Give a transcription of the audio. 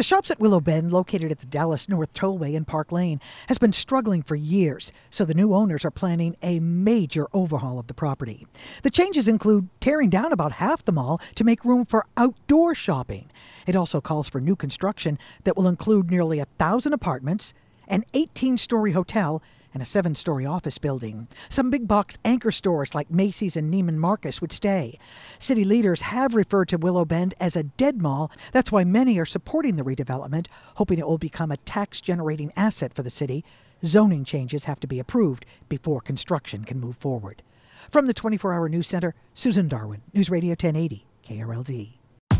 The shops at Willow Bend, located at the Dallas North Tollway in Park Lane, has been struggling for years, so the new owners are planning a major overhaul of the property. The changes include tearing down about half the mall to make room for outdoor shopping. It also calls for new construction that will include nearly a thousand apartments, an 18 story hotel, and a seven story office building. Some big box anchor stores like Macy's and Neiman Marcus would stay. City leaders have referred to Willow Bend as a dead mall. That's why many are supporting the redevelopment, hoping it will become a tax generating asset for the city. Zoning changes have to be approved before construction can move forward. From the 24 hour news center, Susan Darwin, News Radio 1080, KRLD.